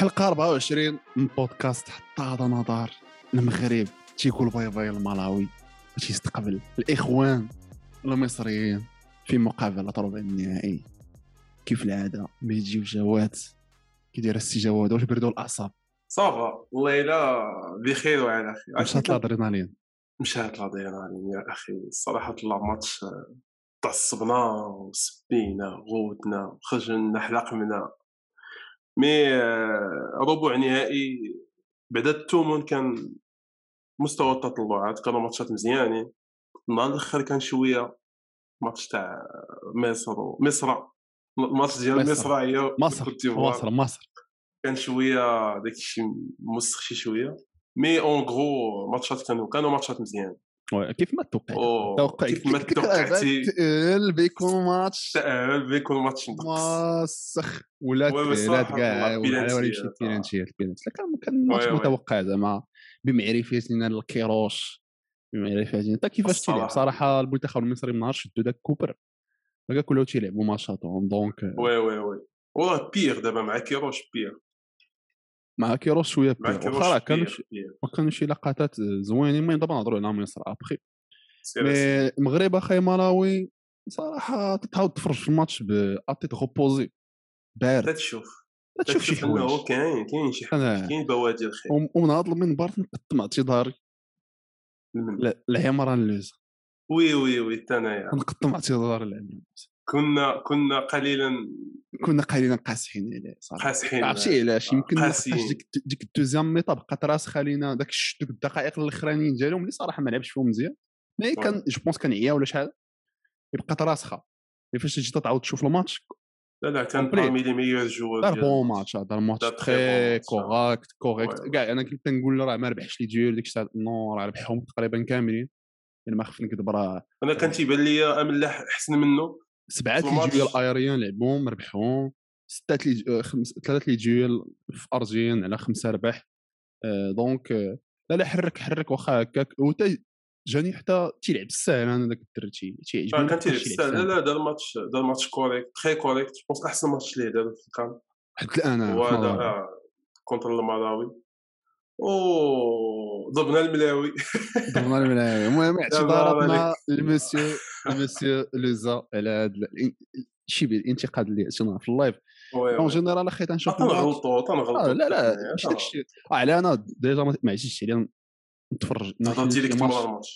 حلقة 24 من بودكاست حتى هذا نظر المغرب. تيقول bye bye الملاوي تيستقبل الإخوان المصريين في مقابله ربع النهائي. كيف العادة؟ مهدي وجواد كيدير السجواد واش بردوا الأعصاب؟ ça va. الليلة بخير وعلى خير. مشات الأدرينالين. مشات الأدرينالين يا أخي. الصراحه طلع ماتش تعصبنا وسبينا غوتنا خرجنا حلقمنا mais آه، ربع نهائي. بعد التومون كان مستوى التطلعات كانوا ماتشات مزيانين. النهار الآخر كان شوية ماتش تاع مصر مصر الماتش ديال مصر. هي مصر مصر مصر كان شوية داك الشيء موسخ شي شوية. mais en gros ماتشات كانوا كانوا ماتشات مزيان كيف ما توقعت؟ توقع كيف ما توقعتي؟ تقل بيكون ماتش. تقل بيكون ماتش مسخ ولا تقلات كاع ولا يمشي البينالتيات البينالتي كان ماتش متوقع زعما بمعرفتنا الكيروش بمعرفتنا. انت كيفاش تلعب؟ صراحة المنتخب المصري ما عرفش شدوا داك كوبر بقى كلهم تيلعبوا ماتشاتهم donc oui oui oui. والله بيغ دابا مع كيروش pire مع كيروش شوية واخا كانوا ما كانوا شي لقطات زوينين. المهم دابا نهضروا على مصر après mais المغرب أخي ملاوي صراحة تتعاود تفرج في الماتش à tête reposée بارد. تشوف. تشوف شي حوايج. كاين كاين شي حوايج كاين بوادر الخير. ومن هذا المنبر نقطم عطي ظهري. العمران لوز oui oui oui حتى انايا نقطم عطي ظهري العمران كنا كنا قليلا كنا قليلا قاسحين عليه صراحة. قاسحين عرفتي علاش. يمكن ديك ديك ال deuxième mi-temps بقات راسخه لينا داك دوك الدقائق الأخرانيين ديالهم اللي صراحة ما لعبش فيهم مزيان. mais كان je pense كان عيا ولا شحال بقات راسخة. فاش تجي تعاود تشوف الماتش لا لا كان parmi les meilleurs joueurs دار bon ماتش دار ماتش très correct correct كاع أنا كنت نقول راه ما ربحش les duels ديك الساعة non راه ربحهم تقريبا كاملين. يعني ما خفت نكذب راه أنا كان تيبان لي املاح احسن منه. سبعة les duels aériens لعبهم ربحهم ستة لي خمس ثلاثة les duels في أرجين على خمسة ربح. donc لا لا حرك حرك واخا هكاك. جاني حتى تيلعب السهل أنا داك الدري تيعجبني كان تيلعب السهل لا لا دار ماتش دار ماتش correct très correct je pense أحسن ماتش ليه دار في الكان حتى الان هو هذا contre الملاوي أو ضربنا الملاوي. ضربنا الملاوي. المهم اعتذاراتنا ل monsieur ل monsieur لوزا على هذا شي الانتقاد اللي عطيناه في ال live. en général أخي تنشوف تنغلطوا تنغلطوا لا لا ماشي داكشي. على أنا déjà ما عجبتش عليا نتفرج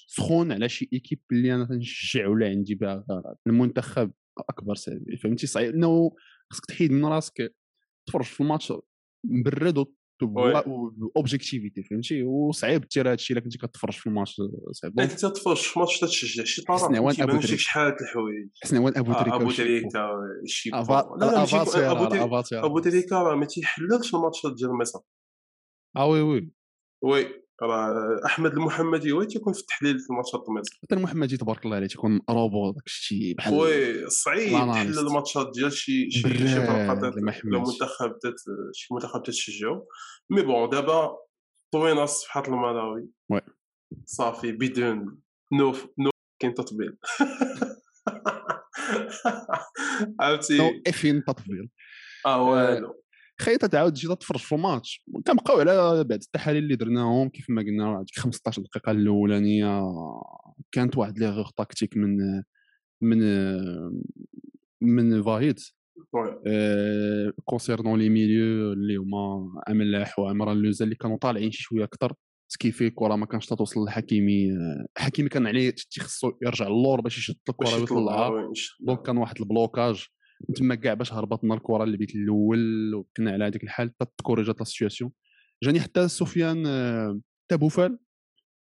سخون على شي équipe اللي أنا تنشجع ولا عندي بها. المنتخب أكبر سبب فهمتي؟ صعيب. إنه خصك تحيد من راسك. تفرج في الماتش مبرد objectivité فهمتي؟ وصعيب دير هذا الشيء إلا كنتي كتفرج في الماتش صعيب. أنت تفرج في الماتش تتشجع شي طرف حسن أبو تريكة؟ شحال الحوايج. حسن وين أبو تريكة؟ أبو تريكة شي أبو تريكة راه ما تيحللش الماتشات ديال مصر آه oui oui. oui. راه أحمد المحمدي هو تيكون في التحليل في الماتشات المصري حتى المحمدي تبارك الله عليه تيكون روبو داك الشيء بحال oui صعيب تحلل الماتشات ديال شي شي شي فرقات المنتخب شي منتخب تتشجعو mais bon دابا طوينا الصفحات الملاوي oui. صافي بدون non non كاين تطبيل. عرفتي؟ non enfin تطبيل. آه والو. خيط تعاود تجي تفرج في الماتش كنبقاو على بعد التحاليل اللي درناهم كيف ما قلنا ديك 15 دقيقة الأولانية كانت واحد l'erreur tactique من من من en fait concernant les milieux اللي هما املاح وعمران لوزا اللي كانوا طالعين شي شوية أكثر سكيفي الكرة ما كانش توصل لحكيمي حكيمي كان عليه تيخصو يرجع اللور باش يشد الكرة ويطلعها. دونك كان واحد البلوكاج. تما كاع باش هربطنا الكرة البيت الأول وكنا على هذيك الحال حتى تكوريجات لا سيتياسيون جاني حتى سفيان حتى بوفال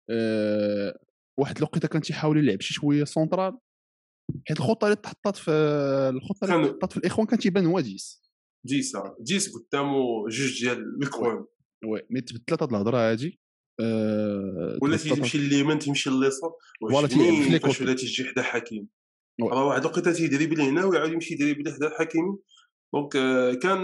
أه واحد الوقيتة كان تيحاول يلعب شي شوية سونترال حيت الخطة اللي تحطات في الخطة اللي تحطات في الإخوان كان تيبان هو ديس ديس ديس قدامه جوج ديال الكوان وي مي تبدلات هاد الهضرة هادي أه ولا تيمشي لليمين تيمشي لليسار ولا تيمشي فاش ولا تيجي حدا حكيم؟ راه واحد الوقيته تيدريبلي هنا ويعاود يمشي يدريبلي حدا الحكيمي donc كان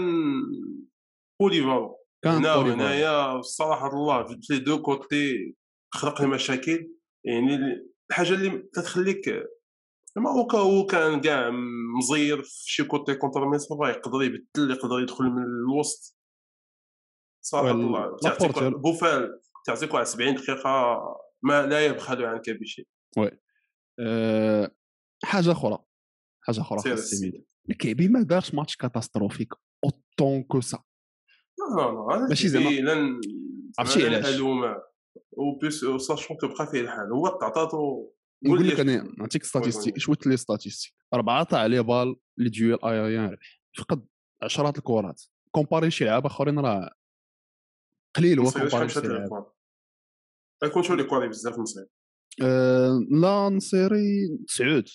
polyvalent كان هنا وهنايا الصراحة الله في les deux côtés خلق لي مشاكل. يعني الحاجة اللي تتخليك ما هو هو كان كاع مزير في شي côté contre مصر يقدر يبدل يقدر يدخل من الوسط. صراحة الله بوفال تعطيك واحد 70 دقيقة ما لا يبخل عنك بشيء. oui. أه حاجة أخرى حاجة أخرى خاص الكعبي ما دارش ماتش catastrophique autant que ça ماشي زعما عرفتي علاش. و plus sachant que بقى فيه الحال هو عطاتو نقول لك أنا نعطيك statistiques شوية les statistiques اربعه تاع les balles les duels aériens ربح فقد عشرات الكرات كومباري شي لعاب أخرين راه قليل هو كومباري شي لعاب يكون شو لي كوري بزاف نصير أه لا نصيري تسعود.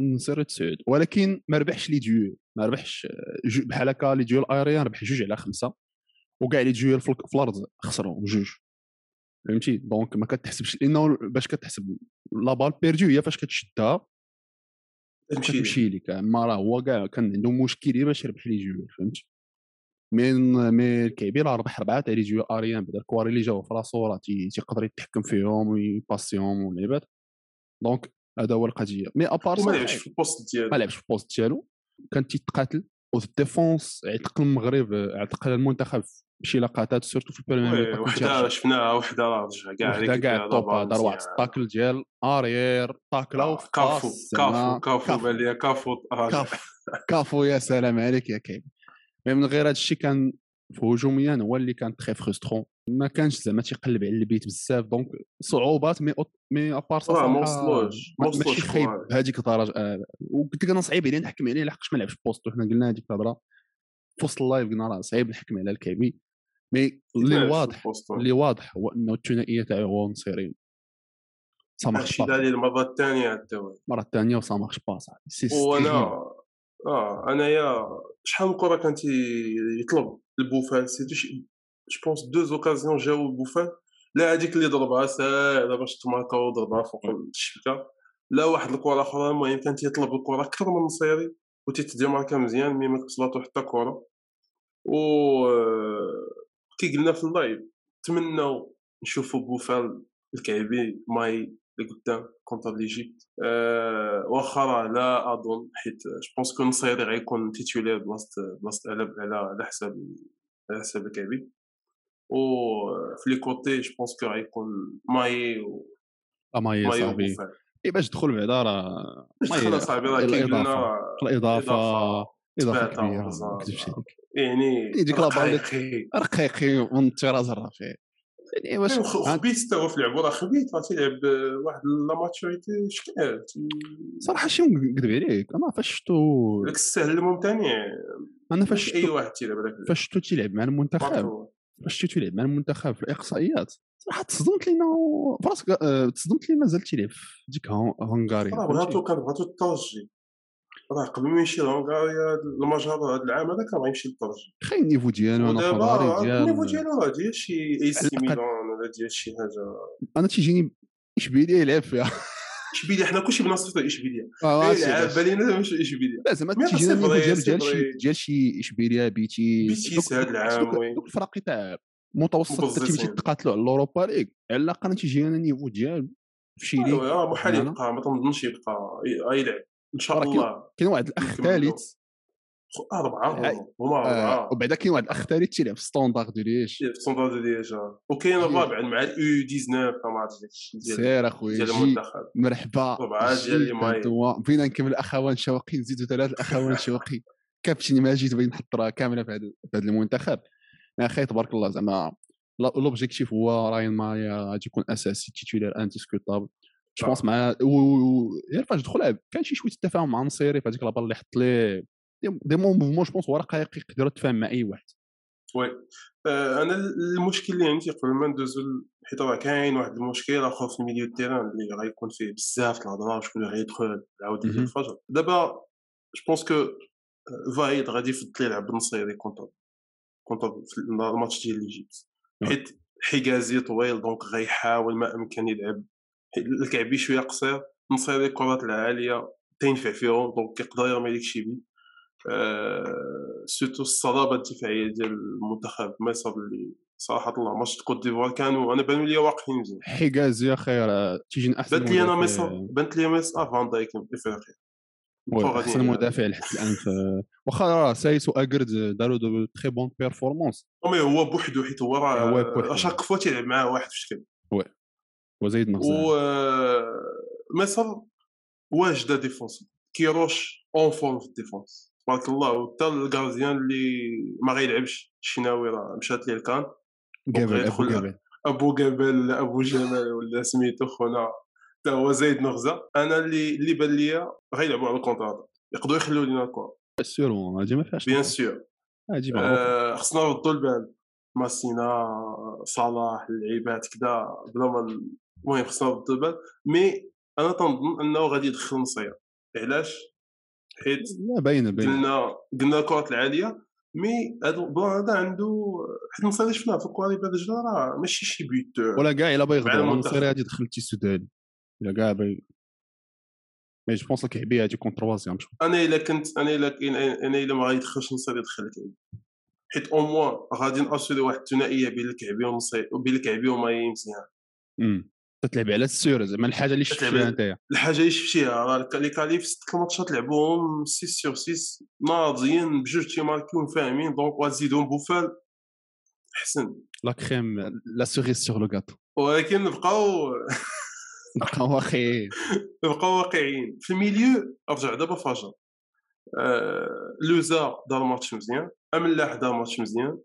نصيري تسعود ولكن ما ربحش لي ديول ما ربحش بحال هكا لي ديول ايريان ربح جوج على خمسة. وكاع لي ديول في الأرض خسروا جوج. فهمتي؟ دونك ما كتحسبش لأنه باش كتحسب لا بال بيردو هي فاش كتشدها كتمشي لك اما راه هو كاع كان عنده مشكل باش يربح les duels فهمتي؟ من الكعبي راه ربح اربعه تاع les duels aériens بعد الكواري اللي جاو في راسو راه تيقدر يتحكم فيهم ويباسيهم واللعيبات donc هذا هو القضية. mais à part ما لعبش في ال poste ديالو. ما لعبش في ال poste ديالو. كان تيتقاتل وال défense عتق المغرب عتق المنتخب شي لقطات surtout في ال première وحدة شفناها وحدة رجع كاع وحدة كاع توب دار واحد ال tacle ديال arrière تاكلا كافو كافو كافو بان ليا كافو كافو. يا سلام عليك يا كاين mais من غير هذا الشيء كان هجوميا هو اللي كان très frustrant ما كانش زعما تيقلب على ال but بزاف donc صعوبات mais mais à part ça ما وصلوش ماشي خايب بهذيك الدرجة آه. وقلت لك أنا صعيب عليا نحكم عليه لحقاش ما لعبش poste و حنا قلنا هذيك الهضرة في وسط ال live قلنا راه صعيب نحكم على الكعبي mais اللي واضح اللي واضح هو إنه الثنائية تاعو هو نصيرين ça marche pas المرة الثانية حتى المرة الثانية و ça marche pas صاحبي وأنا آه أنايا شحال من كرة كان يطلب البوفال؟ si je pense deux occasions جاو البوفال لا هذيك اللي ضربها ساهله باش تماركا وضربها فوق الشبكة. لا واحد الكرة أخرى المهم كان تيطلب الكرة أكثر من نصيري و تيتديماركا مزيان mais ما كتبلاطو حتى كرة. و كي قلنا في ال live نتمناو نشوفوا بوفال الكعبي ماي لقدام contre l'Égypte. أه واخا لا أظن حيت je pense que نصيري غيكون titulaire بلاصه بلاصه على على حساب على حساب الكعبي. و في les côtés je pense que غيكون ماي و ماي صاحبي اي باش تدخل بعدا راه ماي صاحبي راه كي قلنا الاضافه اضافه كبيره ما نكذبش عليك يعني ديك la balle رقيقي من الطراز الرفيع يعني واش خبيت حتى هو في لعبه راه خبيت راه تيلعب واحد la maturité شكال صراحة شي نكذب عليك أنا فاش شفتو داك السهل الممتنع أنا فاش اي واحد تيلعب فاش شفتو تيلعب مع المنتخب فاش شفتو تيلعب مع المنتخب في الإقصائيات. صراحة تصدمت لينا فراسك آه، تصدمت لي مازال تيلعب في ديك هونغاريا بغاتو كان بغاتو الترجي. راه قبل ما يمشي لهونغاريا المجر هذا العام هذا كان غيمشي للترجي. خاي ال niveau ديالو أنا ودابا ال niveau ديالو راه ديال شي AC Milan ولا ديال شي حاجة. أنا تيجيني اشبيليه يلعب فيها؟ اشبيليه حنا كلشي بنصيفطو اشبيليه آه يلعب بالينا مش اشبيليه لا زعما تيجينا ديال ديال شي ديال شي اشبيليه بيتي بيتيس هذا العام دوك الفرق تاع متوسط تيمشي تقاتلوا على ال Europa League على الاقل تيجي أنا ال niveau ديال في شي ligue محال يبقى ما تنظنش يبقى. يلعب إن شاء الله كاين واحد الأخ ثالث أربعة هما أربعة. وبعدا كاين واحد الاخ ثالث تيلعب في Standard de Liège في Standard de Liège وكاين الرابع مع ال U19 ما عرفتش داكشي سير اخويا ديال المنتخب. مرحبا. ربعة ديال اللي ماي. بغينا نكمل الاخوان شوقي نزيدوا ثلاث الأخوان شوقي كابتن ماجد بغيت نحط كاملة في هذا المنتخب. يا أخي تبارك الله زعما l'objectif هو راين مايا غادي يكون أساسي titulaire indiscutable je pense مع غير فاش دخل كان شي شوية التفاهم مع نصيري في هذيك la balle اللي حط ليه des mouvements je pense هو رقيق يقدر يتفاهم مع أي واحد. oui. آه أنا المشكل اللي عندي قبل ما ندوزو حيت راه كاين واحد المشكل آخر في ال milieu terrain اللي غيكون فيه بزاف الهضره شكون اللي غيدخل عاود يجي الفجر. دابا je pense que وحيد غادي يفضل يلعب بالنصيري contre contre في الماتش ديال l'Égypte حيت حجازي طويل donc غيحاول ما أمكن يلعب. الكعبي شوية قصير نصير الكرات العالية تينفع فيهم دونك يقدر يرمي لك شي بي. أه surtout الصلابه الدفاعية ديال المنتخب صاب اللي صراحة الله ماتش كوت ديفوار كانوا أنا بانوا لي واقفين مزيان حجاز يا خير تيجي احسن بانت لي أنا ميسا بانت لي ميسا فان دايك افريقيا أحسن مدافع لحد الآن في واخا راه سايس واكرد داروا de très bonnes performances mais هو بوحدو حيت هو راه chaque fois تيلعب معاه واحد في الشكل. oui وزايد نغزال و مصر واجده défense. كيروش en forme في ال défense تبارك الله حتى ال gardien اللي ما غيلعبش الشناوي راه مشات ليه ال CAN قبل أبو قبل أبو قبل أبو جمال ولا سميتو خونا. حتى هو زايد نغزة. أنا اللي اللي بان ليا غيلعبوا على ال contre يقدروا يخليو لينا الكره certain هادي ما فيهاش bien sûr آه خصنا نردوا البال. ماسينا صلاح اللعيبات كذا بلا ما المهم خصنا نردوا البال. mais أنا تنظن أنه غادي يدخل نصير علاش؟ حيت لا باينة باينة. قلنا قلنا الكرات العالية mais هذا ال plan هذا عنده حيت النصير اللي شفناه في الكوالي بهذا الجدار راه ماشي شي buteur ولا كاع إلا باغي يغدر النصير غادي يدخل السوداني إلا كاع باغي. mais je pense كيعبي هادي كون troisième أنا إلا كنت أنا إلا أنا إلا ما غيدخلش نصير يدخل كعبي حيت au moins غادي ن assurer واحد الثنائية بين الكعبي وبين الكعبي وماي مزيان امم تلعب على ال sûr زعما الحاجة اللي شفتيها أنت. الحاجة اللي شفتيها راه les qualifs ست ماتشات لعبوهم 6 sur 6 ناضيين بجوج تي marquer و فاهمين donc غتزيدهم بوفال احسن la crème la cerise sur le gâteau ولكن نبقاو نبقاو واقعيين. نبقاو واقعيين. في ال milieu رجع دابا فاجر. آه لوزا دار ماتش مزيان أملاح دار ماتش مزيان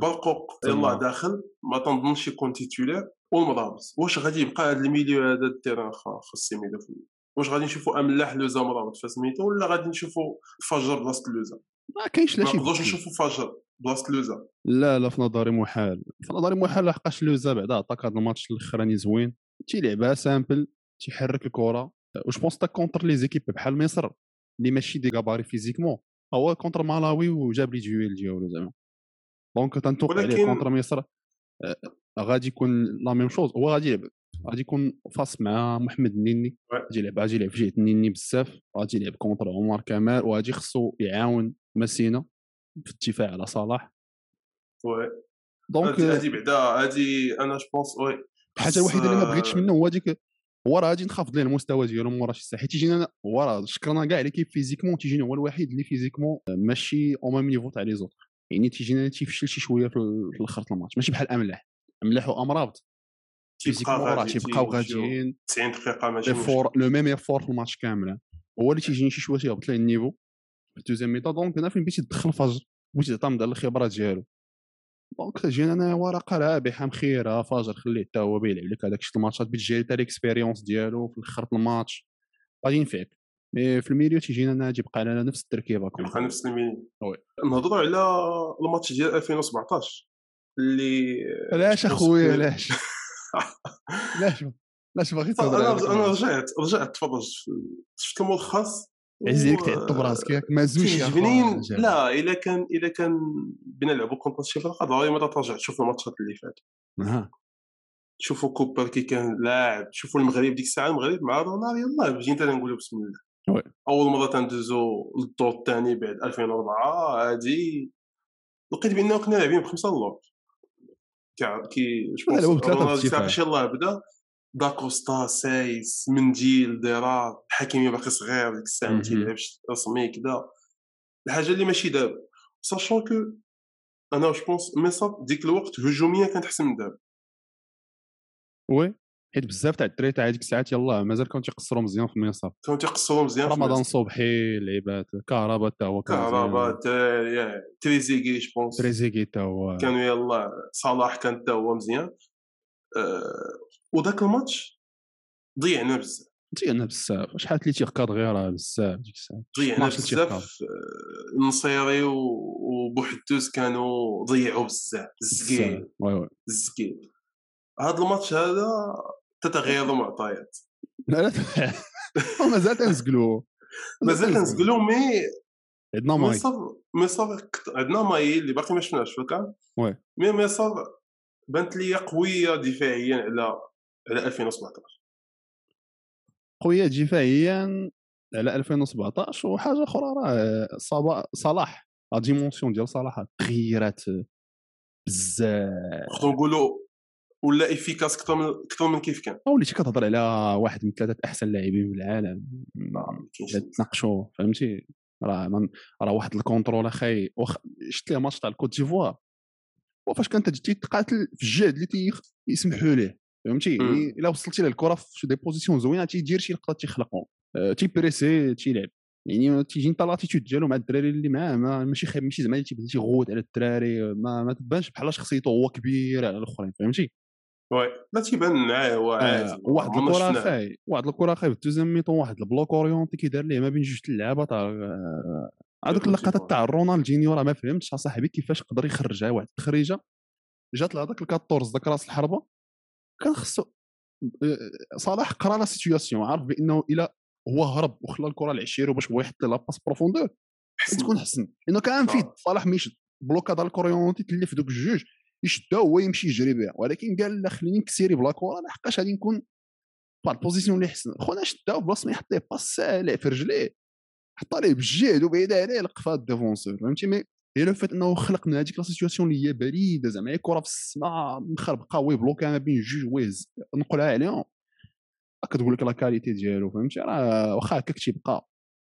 برقوق يلاه داخل ما تنظنش يكون titulaire والمرابط واش غادي يبقى هذا ال milieu هذا ال terrain خاص يميلو في واش غادي نشوفوا أملاح لوزا مرابط في سميتو ولا غادي نشوفوا فجر بلاصة لوزا؟ ما كاينش لا شي ما نقدروش نشوفوا فجر بلاصة لوزا. لا لا في نظري محال. في نظري محال لحقاش لوزا بعدا. عطاك هذا الماتش الأخراني زوين. تيلعبها simple تيحرك الكرة. واش pense تا contre les équipes بحال مصر اللي ماشي des gabarits physiquement. هو contre مالاوي وجاب les duels ديالو زعما. donc تنتوقع عليه contre مصر. غادي يكون la même chose هو غادي يلعب غادي يكون face مع محمد النني غادي يلعب غادي يلعب في جهة النني بزاف غادي يلعب contre عمر كمال وغادي خصو يعاون مسينا في الدفاع على صلاح. oui. donc هادي بعدا هادي أنا je pense oui. الحاجة الوحيده اللي ما بغيتش منه هو هذيك هو راه غادي نخافض ليه المستوى ديالو مورا شي ساعه حيت تيجينا هو راه شكرنا كاع l'équipe physiquement تيجينا هو الوحيد اللي physiquement ماشي au même niveau تاع les autres يعني تيجينا تيفشل شي شوية في الآخر الماتش ماشي بحال أملاح. املاح وامرابط physiquement راه تيبقاو غاديين. 90 دقيقة ماشي fort le même effort في الماتش كامل. هو اللي تيجيني شي شوية تيهبط ليه ال niveau. في ال deuxième mi-temps donc هنا فين بغيتي تدخل فجر بغيتي تعطي الخبرات ديالو. donc تجينا أنا ورقة رابحة مخيرة فاجر خليه حتى هو بيلعب. لك هذاك الماتشات بتجي حتى l'expérience ديالو في الآخر الماتش. غادي ينفعك mais في ال milieu تيجينا أنا تيبقى على نفس التركيبة يبقى نفس ال milieu. نهضروا على الماتش ديال 2017 اللي علاش أخويا علاش علاش علاش باغي أنا أنا رجعت رجعت تفرجت شفت الملخص عزيك تعطب راسك ياك. ما زوجش لا الا كان الا كان بنا نلعبوا contre شي فرقه ضروري ما ترجع تشوف الماتشات اللي فاتوا شوفوا كوبر كي كان لاعب شوفوا المغرب ديك الساعة المغرب مع رونالدو يلاه بجينا نقولوا بسم الله. أول مرة تندوزو للدور الثاني بعد 2004 هادي. لقيت بانه كنا لاعبين بخمسة اللور كي رونالدو يلاه بدا. داكوستا سايس منديل ديرار حكيمي باقي صغير ديك الساعة ما تيلعبش رسمي كذا الحاجة اللي ماشي دابا sachant que أنا je pense ميصاب ديك الوقت هجوميا كانت أحسن من دابا. oui حيت بزاف تاع الدراري تاع هذيك الساعات يلاه مازال كانوا تيقصروا مزيان في الميصاب كانوا تيقصروا مزيان في رمضان صبحي لعيبات كهرباء حتى هو كهرباء تريزيكي je pense تريزيكي حتى هو. كانوا يلاه صلاح كان حتى هو مزيان. أه وذاك الماتش ضيعنا بزاف. ضيعنا بزاف. شحال تليتي غير بزاف ديك الساعة ضيعنا بزاف. النصيري وبوحدوز كانوا ضيعوا بزاف. الزكيل الزكيل هذا الماتش هذا تتغير معطيات لا لا. مازال تنزقلو مازال تنزقلو مي عندنا ماي مي. صافي عندنا ماي اللي باقي ما شفناش في ال CAN oui. مي مي صافي بانت لي قوية دفاعيا على على 2017 قوية دفاعيا على 2017 وحاجة أخرى راه صلاح. la dimension ديال صلاح تغيرات بزاف. نقدروا نقولوا ولا efficace أكثر من أكثر من كيف كان؟ وليتي كتهضر على واحد من ثلاثة أحسن لاعبين في العالم. تناقشوا فهمتي؟ راه من... راه واحد ال contrôle أخي وخ... شفت ليه ماتش تاع الكوت ديفوار؟ وفاش كانت تجي تقاتل في الجهد اللي تيسمحوا ليه فهمتي؟ إلا وصلتي للكرة في des positions زوينة تيدير شي لقطات تيخلقهم أه تي presser تيلعب يعني تيجي انت l'attitude ديالو مع الدراري اللي معاه ما ماشي خايب ماشي زعما تيبدا تيغوت على الدراري ما, ما تبانش بحال شخصيته هو كبير على الأخرين فهمتي؟ لا تيبان معاه هو آه واحد الكرة خاي واحد الكرة خاي في الدوزيام ميطون واحد البلوك اوريونتي كيدار ليه ما بين جوج اللعابة آه، هذوك اللقطات تاع رونالدينيو راه ما فهمتش اصاحبي كيفاش قدر يخرجها واحد التخريجه جات لهذاك الكاتورز ذاك راس الحربة كان خصو آه، صلاح قرا لا سيتوياسيون عارف بأنه إلى هو هرب وخلى الكرة العشيرو باش هو يحط لا باس بروفوندور تكون حسن لأنه كان فيد. صلاح ما يشد بلوكا دال الكوريونتي تلف دوك الجوج يشدها هو يمشي يجري بها. ولكن قال لا خليني نكسيري بلا كره لحقاش غادي نكون في البوزيسيون اللي حسن. خونا شدها وبلاصه ما يحط ليه باس سالع في رجليه. حط ليه بالجهد وبعيد عليه لقفها الديفونسور فهمتي؟ مي هي لو فات إنه خلق من هذيك لا سيتواسيون اللي هي بريدة زعما. هي كره في السماء مخربقة وي بلوكا ما بين جوج ويز نقلها عليهم. كتقول لك لا كاليتي ديالو فهمتي؟ راه واخا هكاك تيبقى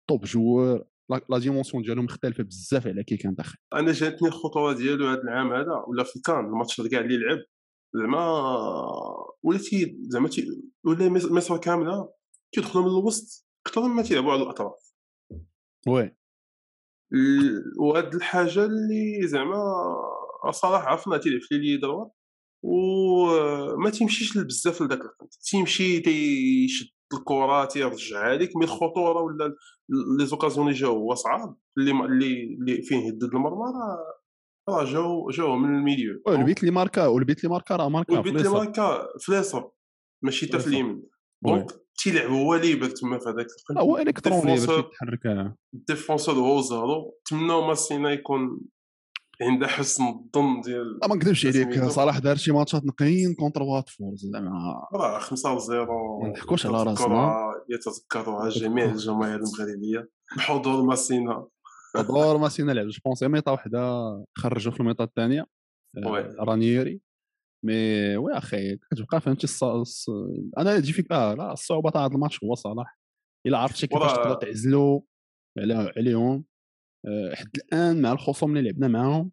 top joueur la dimension ديالو مختلفة بزاف على كي كان داخل. أنا جاتني الخطوره ديالو هذا العام هذا ولا في الكان الماتش كاع اللي لعب. زعما وليتي زعما ولا مصر كاملة كيدخلوا من الوسط أكثر مما تيلعبوا على الأطراف. oui. وهاد الحاجة اللي زعما صراحة عرفنا تيلعب في les droites وما تيمشيش بزاف لذاك الخط تيمشي تيشد الكره تيرجعها لك mais الخطوره ولا لي زوكازيون اللي جاو هو صعاب. اللي اللي فيه يهدد المرمى راه راه جاو جاو من الميليو. البيت اللي ماركا والبيت اللي ماركا راه ماركا البيت اللي ماركا في اليسار ماشي حتى في اليمين. دونك تيلعب هو ليبر تما في هذاك هو الكتروني باش يتحرك الديفونسور هو زهرو تمناو ماسينا يكون عند حسن الظن ديال ما نكذبش عليك صلاح دار شي ماتشات نقيين كونتر واتفورد زعما. راه 5 0 ما نحكوش على راسنا. يتذكرها جميع الجماهير المغربية. بحضور ماسينا. حضور ماسينا لعب je pensais mi-temps وحدة خرجوا في ال mi-temps الثانية آه، رانييري. mais oui أخي كتبقى فهمتي الص... أنا تجي فيك آه لا الصعوبة تاع هذا الماتش هو صلاح. إلا عرفتي كيفاش تقدر تعزلو عليهم. آه، حد الآن مع الخصوم اللي لعبنا معاهم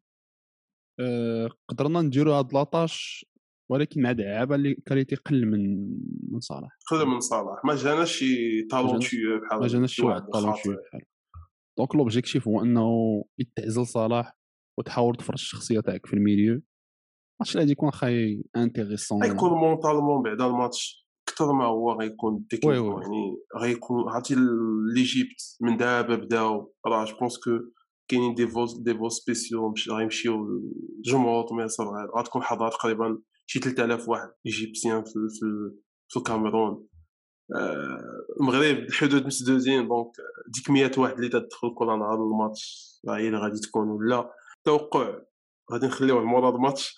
آه، قدرنا نديروا هاد la tâche ولكن مع لعابه اللي qualité قل من من صلاح قل من صلاح ما جاناش شي talentueux بحال ما جاناش شي واحد talentueux بحال. donc l'objectif هو إنه يتعزل صلاح وتحاول تفرض الشخصية تاعك في ال milieu. الماتش غادي يكون très intéressant غيكون mentalement بعدا الماتش. أكثر ما هو غيكون تكنيك يعني غيكون عرفتي l'Égypte من دابا بداو راه je pense que كاينين des vols des vols spéciaux غيمشيو الجمهور مصر غتكون حاضرة تقريبا شي 3000 واحد égyptiens في, في, في الكاميرون. المغرب الحدود مسدودين donc ديك 100 واحد اللي تدخل كل نهار الماتش راه هي اللي غادي تكون ولا؟ توقع. غادي نخليوه مورا الماتش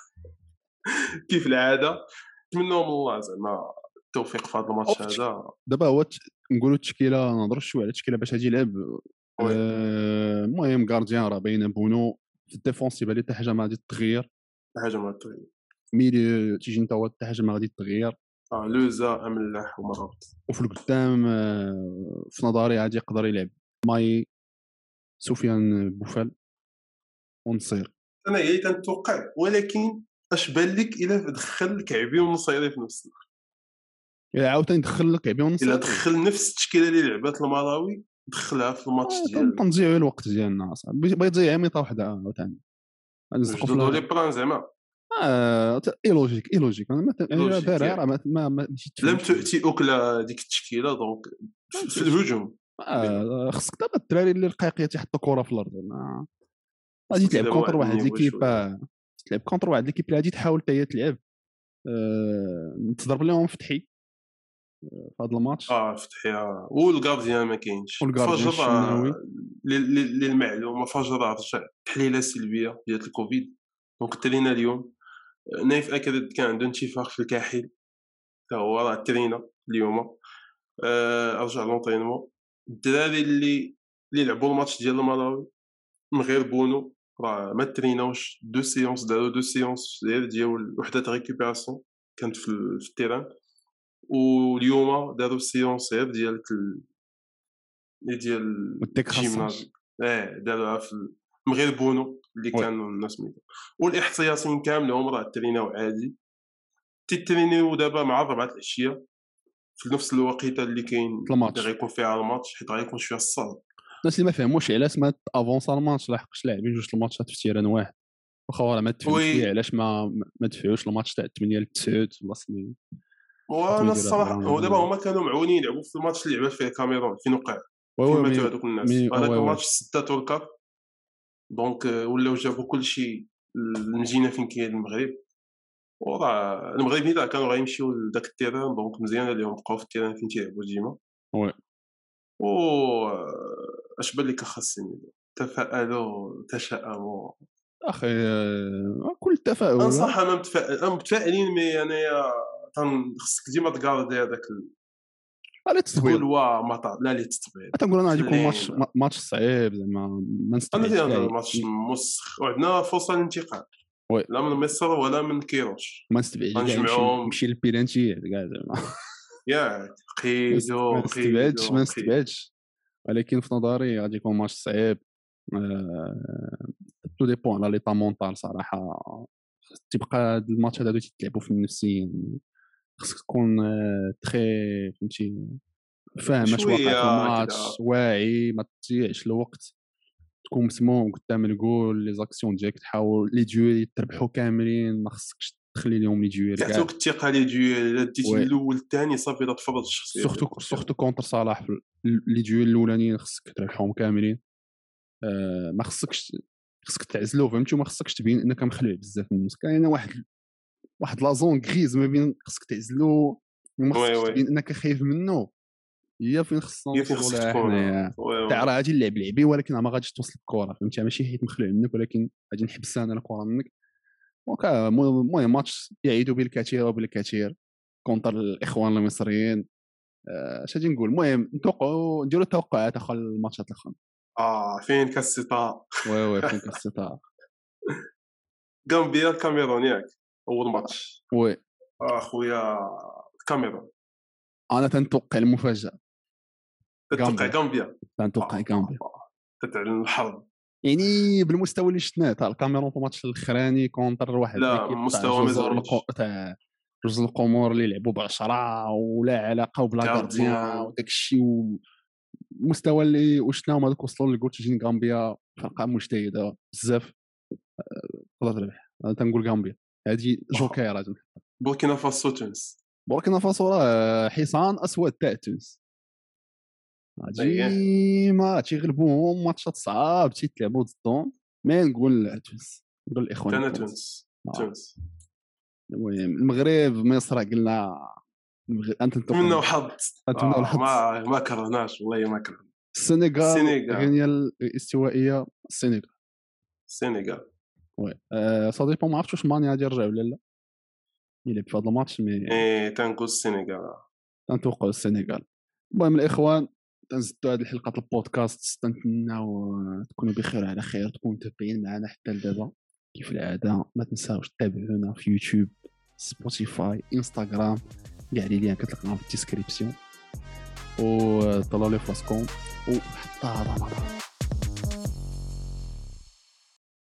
كيف العادة؟ نتمنوا من الله زعما التوفيق في هذا الماتش هذا. دابا هو نقولوا التشكيلة نهضروا شوية على التشكيلة باش غادي يلعب. آه، المهم غارديان راه باينة بونو في الديفونس يبان لي حتى حاجة ما غادي تغير. حاجة ما تغير. ميلي تيجي انت حتى حاجة ما غادي تغير. آه لوزا املاح ومرات وفي القدام آه، في نظري غادي يقدر يلعب. ماي سفيان بوفال. ونصير. أنا هي تنتوقع ولكن أش بان لك إلا دخل كعبي ونصيري في نفس الوقت. إلا عاوتاني دخل كعبي ونصيري إلا دخل نفس التشكيلة اللي لعبات الملاوي دخلها في الماتش آه ديالنا تنضيعوا الوقت ديالنا بغا يضيع ميطا وحدة عاوتاني. نسقفوا لي بلان زعما. آه إي لوجيك إي لوجيك. أنا ما ما ما لم تاتي اكل ديك التشكيلة دونك في الهجوم. آه خصك دابا الدراري اللي رقاقيه تيحطوا كرة في الأرض غادي تلعب كونتر واحد ليكيب تلعب كونتر واحد. ليكيب اللي غادي تحاول حتى هي تلعب. أه... تضرب لهم فتحي آه، في هذا الماتش. آه فتحي آه. والغارديان ما كاينش. فجر للمعلومه فجر رجع تحليله سلبيه ديال الكوفيد. دونك ترينا اليوم. نايف اكد كان عنده انتفاخ في الكاحل. حتى هو راه ترينا اليوم. آه رجع لونطينمون. الدراري اللي اللي لعبوا الماتش ديال الملاوي من غير بونو. راه ما تريناوش دو سيونس داروا دو سيونس ديال وحده ريكوبيراسيون كانت في, التيران واليوم داروا سيونس غير ديال ديال الجيمناز آه داروها في من غير بونو اللي كانوا الناس ميدو والاحصائياتين كاملهم راه تريناو عادي تيترينيو دابا مع ربعة العشيه في نفس الوقيته اللي كاين غيكون فيها الماتش حيت غيكون شوية صعب الناس اللي ما فهموش علاش ما افونسا الماتش لحقش لاعبين جوج الماتشات في تيران واحد. واخا راه ما تفهمش علاش ما ما دفعوش الماتش تاع 8 ل 9 ولا سنين وأنا الصراحة هو دابا هما كانوا معونين يلعبوا في الماتش اللي لعبت فيه كاميرون في نقع كما ماتوا هذوك الناس. هذاك الماتش 6 تور 4 دونك ولاو جابوا كلشي المدينة فين كاين المغرب. وراه المغربيين كانوا غيمشيو لذاك التيران دونك مزيان عليهم بقاو في التيران فين تيلعبوا ديما. وي. و اش بان لك خاصين تفائلوا تشاءموا أخي كل التفاؤل انصح أنا متفائل متفائلين مي انايا خصك ديما تكاردي هذاك لا تستبيض تقول وا ما لا لي تستبيض تنقول أنا غادي يكون ماتش ماتش صعيب زعما ما نستبعدش أنا ماتش موسخ وعندنا فرصة للانتقال. وي. لا من مصر ولا من كيروش. ما نستبعدش نجمعهم. نمشي للبيلانتي كاع زعما. ياك قيدو ما نستبعدش ما نستبعدش. ولكن في نظري غادي يكون ماتش صعيب. tout dépend على l'état mental صراحة. تبقى هاد الماتش هادو تيتلعبوا في النفسيين. خصك تكون تخي فهمتي فاهم اش واقع في الماتش واعي ما تضيعش الوقت. تكون مسموم قدام الجول les actions ديالك تحاول les duels تربحوا كاملين ما خصكش تخلي لهم les duels تعطوك الثقة les duels إلا ديتي الأول الثاني صافي تفرض الشخصية سورتو سورتو كونتر صلاح لي ديويل الأولانيين خصك تربحهم كاملين. آه ما خصكش خصك تعزلو فهمتي؟ وما خصكش تبين إنك مخلوع بزاف من الناس. كاينة واحد واحد la zone grise ما بين خصك تعزلو وما خصكش تبين إنك خايف منه. هي فين خصنا فين خصك تكون. تاع راه غادي نلعب لعبي ولكن ما غاديش توصل الكره فهمتي؟ ماشي حيت مخلوع منك ولكن غادي نحبس أنا الكره منك. المهم ماتش يعيدوا بالكثير وبالكثير كونتر الإخوان المصريين اش غادي نقول؟ المهم نتوقعوا نديروا توقعات آخر الماتشات الاخرى آه فين كاسيتا وي وي فين كاسيتا غامبيا الكاميرون ياك. أول ماتش. وي. أخويا الكاميرون أنا تنتوقع المفاجأة. تتوقع غامبيا. تنتوقع غامبيا. تتعلن الحرب يعني بالمستوى اللي شفناه تاع الكاميرون في الماتش الأخراني contre واحد لا مستوى ما تاع جوج القمور اللي لعبوا بعشرة ولا علاقة وبلا gardien. وداك الشيء المستوى اللي وشناهم هذوك وصلوا للجول تجين غامبيا فرقة مجتهدة بزاف. تقدر تربح أنا تنقول غامبيا. هذه جوكير بوركينا فاسو تونس. بوركينا فاسو راه حصان أسود تاع تونس. ديما تيغلبوهم ماتشات صعاب تيتلعبوا ضدهم. mais نقول تونس نقول الاخوان أنا تونس تونس. المهم المغرب مصر قلنا أنت نتمنى وحظ. نتمنى الحظ ما ما كرهناش والله ما كرهنا. السنغال السنغال. الاستوائية السنغال. السنغال. oui. أه صديق ما عرفتش واش ماني غادي يرجع ولا لا. يلعب في هذا الماتش mais إيه تنقول السنغال. تنتوقع السنغال. المهم الإخوان تنزدوا هذه الحلقة البودكاست تنتمناو تكونوا بخير على خير تكونوا متابعين معنا حتى لدابا. كيف العادة ما تنساوش تتابعونا في يوتيوب سبوتيفاي إنستغرام كاع les liens كتلقاهم في ال description. و طلعوا لي فاسكم وحتى رمضان.